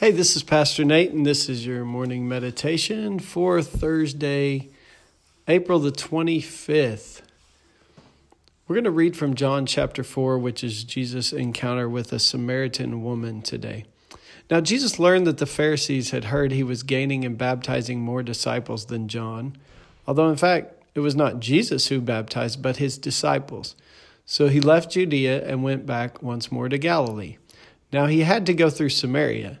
Hey, this is Pastor Nate, and this is your morning meditation for Thursday, April the 25th. We're going to read from John chapter 4, which is Jesus' encounter with a Samaritan woman today. Now, Jesus learned that the Pharisees had heard he was gaining and baptizing more disciples than John, although in fact it was not Jesus who baptized, but his disciples. So he left Judea and went back once more to Galilee. Now he had to go through Samaria.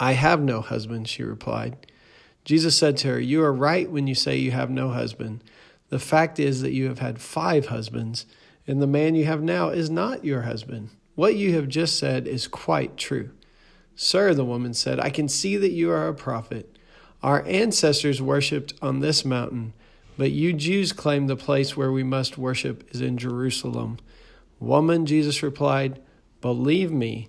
I have no husband, she replied. Jesus said to her, You are right when you say you have no husband. The fact is that you have had five husbands, and the man you have now is not your husband. What you have just said is quite true. Sir, the woman said, I can see that you are a prophet. Our ancestors worshipped on this mountain, but you Jews claim the place where we must worship is in Jerusalem. Woman, Jesus replied, Believe me,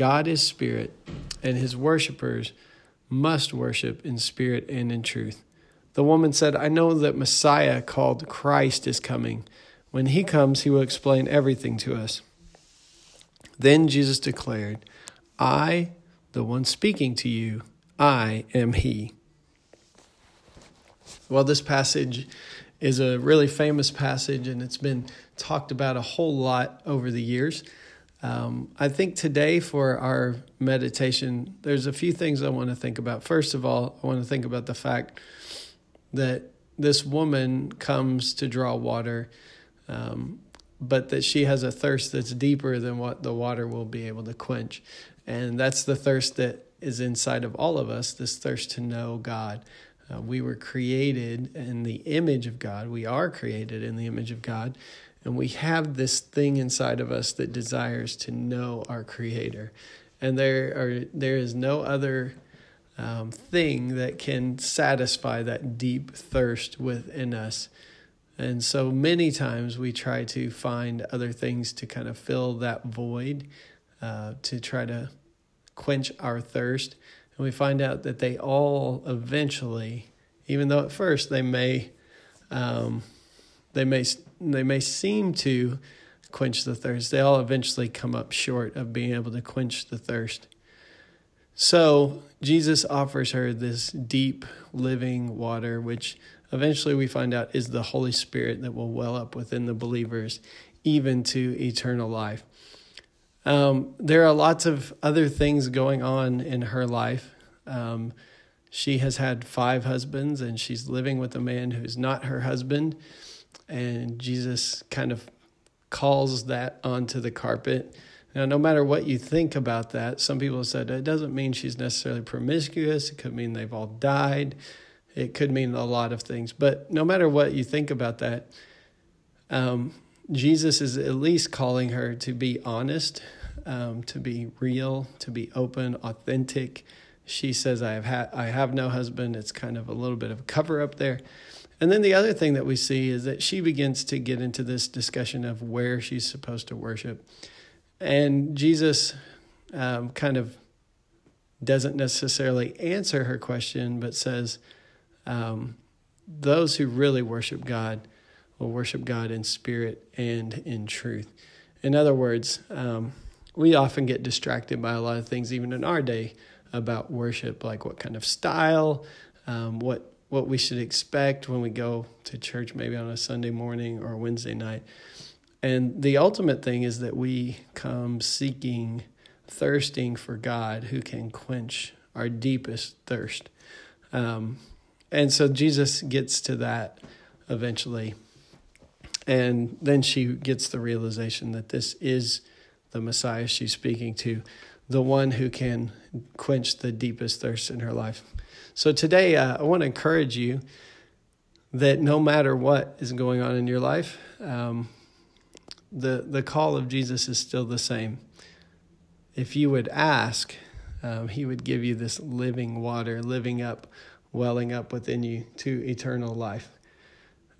God is spirit, and his worshippers must worship in spirit and in truth. The woman said, I know that Messiah called Christ is coming. When he comes, he will explain everything to us. Then Jesus declared, I, the one speaking to you, I am he. Well, this passage is a really famous passage and it's been talked about a whole lot over the years. Um, I think today for our meditation, there's a few things I want to think about. First of all, I want to think about the fact that this woman comes to draw water, um, but that she has a thirst that's deeper than what the water will be able to quench. And that's the thirst that is inside of all of us this thirst to know God. Uh, we were created in the image of God, we are created in the image of God. And we have this thing inside of us that desires to know our Creator. And there are there is no other um, thing that can satisfy that deep thirst within us. And so many times we try to find other things to kind of fill that void, uh, to try to quench our thirst. And we find out that they all eventually, even though at first they may, um, they may they may seem to quench the thirst, they all eventually come up short of being able to quench the thirst. So Jesus offers her this deep living water, which eventually we find out is the Holy Spirit that will well up within the believers, even to eternal life. Um, there are lots of other things going on in her life. Um, she has had five husbands and she's living with a man who's not her husband. And Jesus kind of calls that onto the carpet. Now, no matter what you think about that, some people said it doesn't mean she's necessarily promiscuous. It could mean they've all died. It could mean a lot of things. But no matter what you think about that, um, Jesus is at least calling her to be honest, um, to be real, to be open, authentic. She says, "I have ha- I have no husband." It's kind of a little bit of a cover up there. And then the other thing that we see is that she begins to get into this discussion of where she's supposed to worship. And Jesus um, kind of doesn't necessarily answer her question, but says, um, Those who really worship God will worship God in spirit and in truth. In other words, um, we often get distracted by a lot of things, even in our day, about worship, like what kind of style, um, what what we should expect when we go to church, maybe on a Sunday morning or a Wednesday night. And the ultimate thing is that we come seeking, thirsting for God who can quench our deepest thirst. Um, and so Jesus gets to that eventually. And then she gets the realization that this is the Messiah she's speaking to, the one who can quench the deepest thirst in her life. So today, uh, I want to encourage you that no matter what is going on in your life, um, the the call of Jesus is still the same. If you would ask, um, He would give you this living water, living up, welling up within you to eternal life,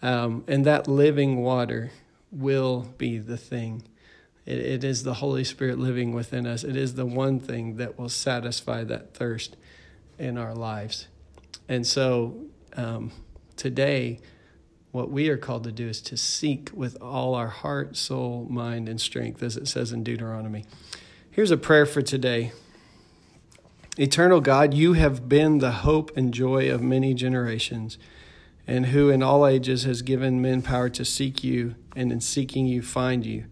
um, and that living water will be the thing. It, it is the Holy Spirit living within us. It is the one thing that will satisfy that thirst in our lives. And so um, today, what we are called to do is to seek with all our heart, soul, mind, and strength, as it says in Deuteronomy. Here's a prayer for today. Eternal God, you have been the hope and joy of many generations, and who in all ages has given men power to seek you, and in seeking you find you.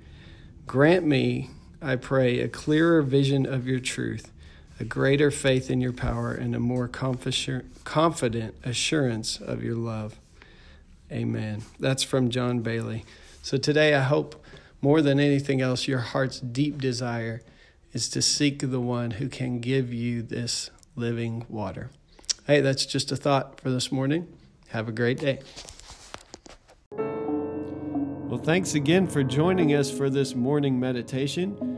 Grant me, I pray, a clearer vision of your truth a greater faith in your power, and a more confident assurance of your love. Amen. That's from John Baillie. So today, I hope more than anything else, your heart's deep desire is to seek the one who can give you this living water. Hey, that's just a thought for this morning. Have a great day. Well, thanks again for joining us for this morning meditation.